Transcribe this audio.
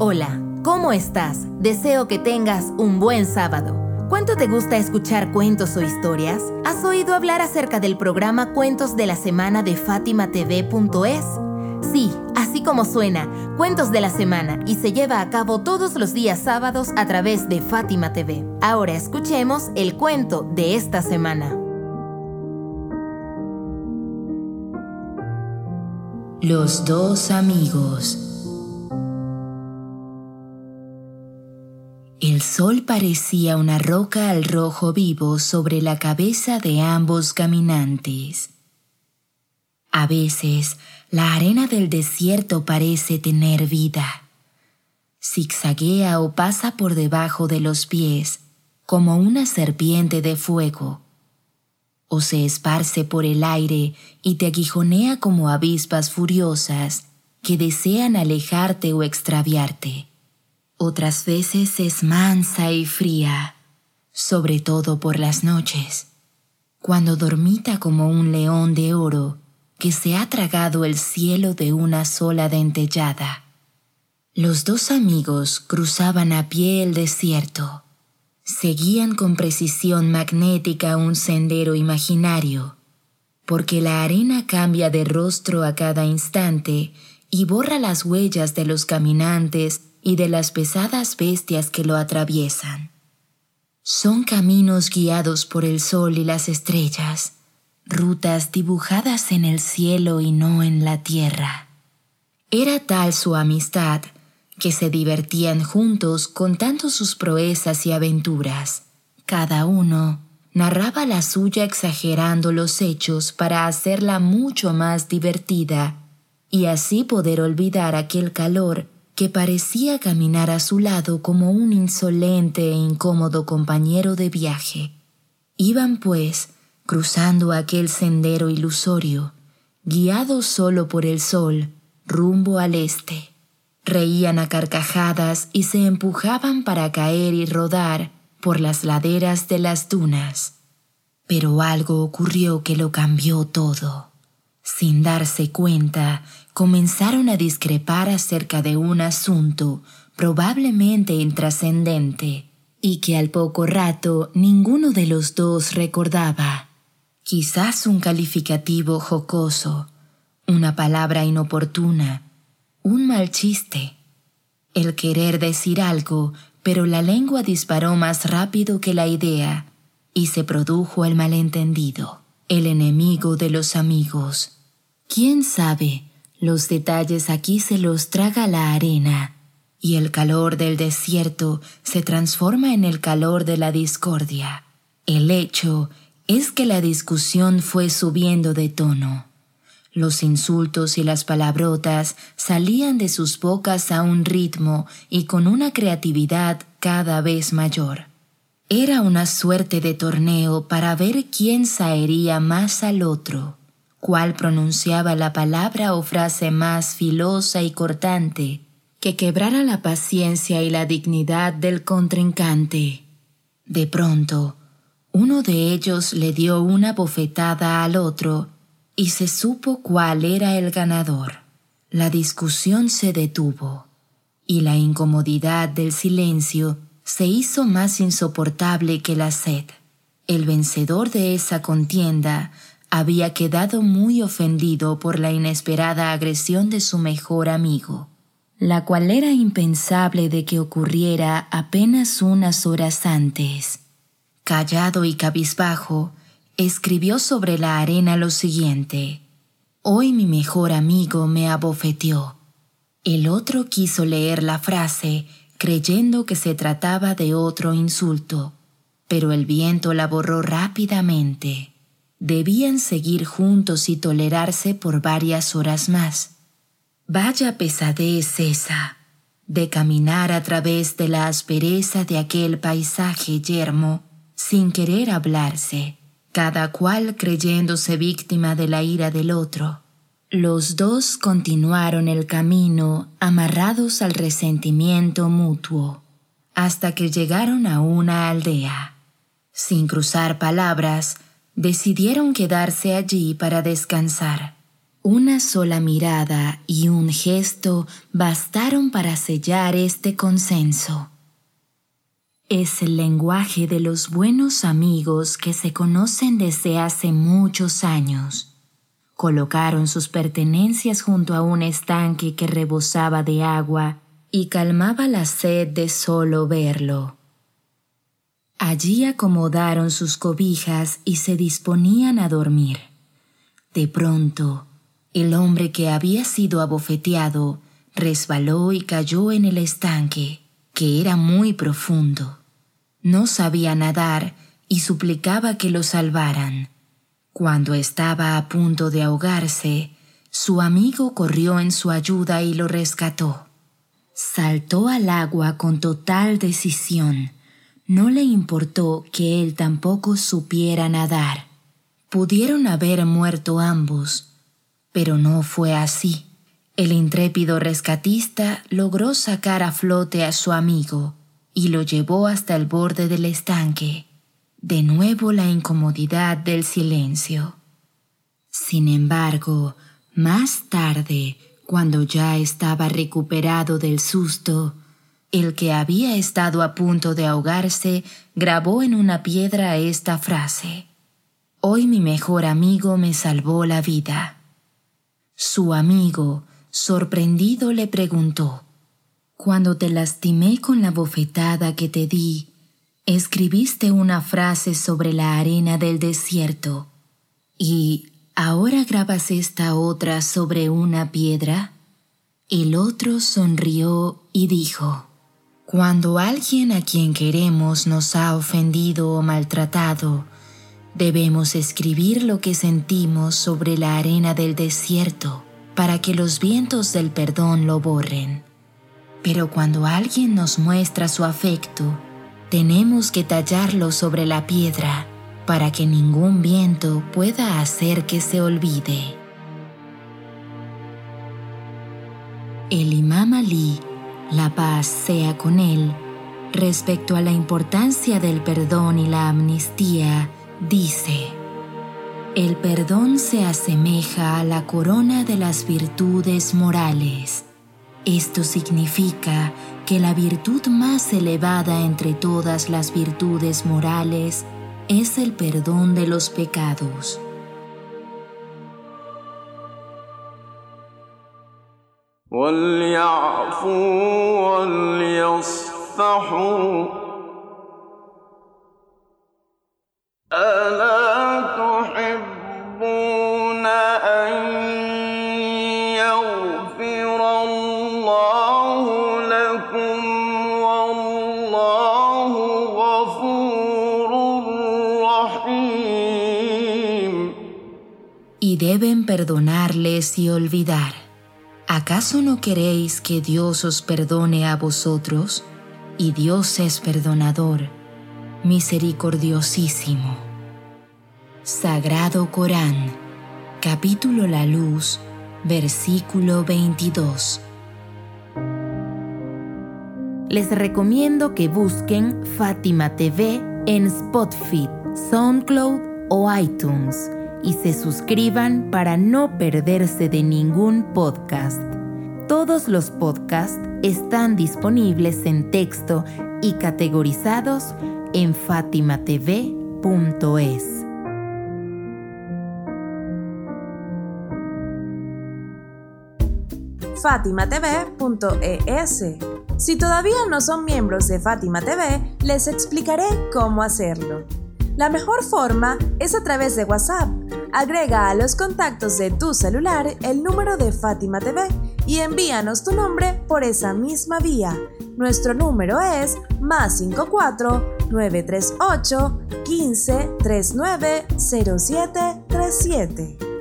Hola, ¿cómo estás? Deseo que tengas un buen sábado. ¿Cuánto te gusta escuchar cuentos o historias? ¿Has oído hablar acerca del programa Cuentos de la Semana de FátimaTV.es? Sí, así como suena, Cuentos de la Semana y se lleva a cabo todos los días sábados a través de Fátima TV. Ahora escuchemos el cuento de esta semana. Los dos amigos. Sol parecía una roca al rojo vivo sobre la cabeza de ambos caminantes. A veces, la arena del desierto parece tener vida. Zigzaguea o pasa por debajo de los pies como una serpiente de fuego o se esparce por el aire y te aguijonea como avispas furiosas que desean alejarte o extraviarte. Otras veces es mansa y fría, sobre todo por las noches, cuando dormita como un león de oro que se ha tragado el cielo de una sola dentellada. Los dos amigos cruzaban a pie el desierto seguían con precisión magnética un sendero imaginario, porque la arena cambia de rostro a cada instante y borra las huellas de los caminantes y de las pesadas bestias que lo atraviesan. Son caminos guiados por el sol y las estrellas, rutas dibujadas en el cielo y no en la tierra. Era tal su amistad que se divertían juntos contando sus proezas y aventuras. Cada uno narraba la suya exagerando los hechos para hacerla mucho más divertida y así poder olvidar aquel calor que parecía caminar a su lado como un insolente e incómodo compañero de viaje. Iban, pues, cruzando aquel sendero ilusorio, guiados solo por el sol, rumbo al este. Reían a carcajadas y se empujaban para caer y rodar por las laderas de las dunas. Pero algo ocurrió que lo cambió todo. Sin darse cuenta, comenzaron a discrepar acerca de un asunto probablemente intrascendente y que al poco rato ninguno de los dos recordaba. Quizás un calificativo jocoso, una palabra inoportuna, un mal chiste. El querer decir algo, pero la lengua disparó más rápido que la idea y se produjo el malentendido, el enemigo de los amigos. ¿Quién sabe? Los detalles aquí se los traga la arena y el calor del desierto se transforma en el calor de la discordia. El hecho es que la discusión fue subiendo de tono. Los insultos y las palabrotas salían de sus bocas a un ritmo y con una creatividad cada vez mayor. Era una suerte de torneo para ver quién saería más al otro, cuál pronunciaba la palabra o frase más filosa y cortante, que quebrara la paciencia y la dignidad del contrincante. De pronto, uno de ellos le dio una bofetada al otro y se supo cuál era el ganador. La discusión se detuvo y la incomodidad del silencio se hizo más insoportable que la sed. El vencedor de esa contienda había quedado muy ofendido por la inesperada agresión de su mejor amigo, la cual era impensable de que ocurriera apenas unas horas antes. Callado y cabizbajo, escribió sobre la arena lo siguiente. Hoy mi mejor amigo me abofeteó. El otro quiso leer la frase creyendo que se trataba de otro insulto, pero el viento la borró rápidamente. Debían seguir juntos y tolerarse por varias horas más. Vaya pesadez esa, de caminar a través de la aspereza de aquel paisaje yermo sin querer hablarse cada cual creyéndose víctima de la ira del otro. Los dos continuaron el camino amarrados al resentimiento mutuo, hasta que llegaron a una aldea. Sin cruzar palabras, decidieron quedarse allí para descansar. Una sola mirada y un gesto bastaron para sellar este consenso. Es el lenguaje de los buenos amigos que se conocen desde hace muchos años. Colocaron sus pertenencias junto a un estanque que rebosaba de agua y calmaba la sed de solo verlo. Allí acomodaron sus cobijas y se disponían a dormir. De pronto, el hombre que había sido abofeteado resbaló y cayó en el estanque, que era muy profundo. No sabía nadar y suplicaba que lo salvaran. Cuando estaba a punto de ahogarse, su amigo corrió en su ayuda y lo rescató. Saltó al agua con total decisión. No le importó que él tampoco supiera nadar. Pudieron haber muerto ambos, pero no fue así. El intrépido rescatista logró sacar a flote a su amigo y lo llevó hasta el borde del estanque. De nuevo la incomodidad del silencio. Sin embargo, más tarde, cuando ya estaba recuperado del susto, el que había estado a punto de ahogarse grabó en una piedra esta frase. Hoy mi mejor amigo me salvó la vida. Su amigo, sorprendido, le preguntó, Cuando te lastimé con la bofetada que te di, escribiste una frase sobre la arena del desierto, y ahora grabas esta otra sobre una piedra. El otro sonrió y dijo, Cuando alguien a quien queremos nos ha ofendido o maltratado, Debemos escribir lo que sentimos sobre la arena del desierto para que los vientos del perdón lo borren. Pero cuando alguien nos muestra su afecto, tenemos que tallarlo sobre la piedra para que ningún viento pueda hacer que se olvide. El imam Ali, la paz sea con él, respecto a la importancia del perdón y la amnistía, dice, el perdón se asemeja a la corona de las virtudes morales. Esto significa que la virtud más elevada entre todas las virtudes morales es el perdón de los pecados. Y deben perdonarles y olvidar. ¿Acaso no queréis que Dios os perdone a vosotros? Y Dios es perdonador, misericordiosísimo. Sagrado Corán, capítulo La Luz, versículo 22. Les recomiendo que busquen Fátima TV en Spotify, SoundCloud o iTunes y se suscriban para no perderse de ningún podcast. Todos los podcasts están disponibles en texto y categorizados en fatimatv.es. fatimatv.es. Si todavía no son miembros de Fátima TV, les explicaré cómo hacerlo. La mejor forma es a través de WhatsApp. Agrega a los contactos de tu celular el número de Fátima TV y envíanos tu nombre por esa misma vía. Nuestro número es más 54 938 15 39 07 37.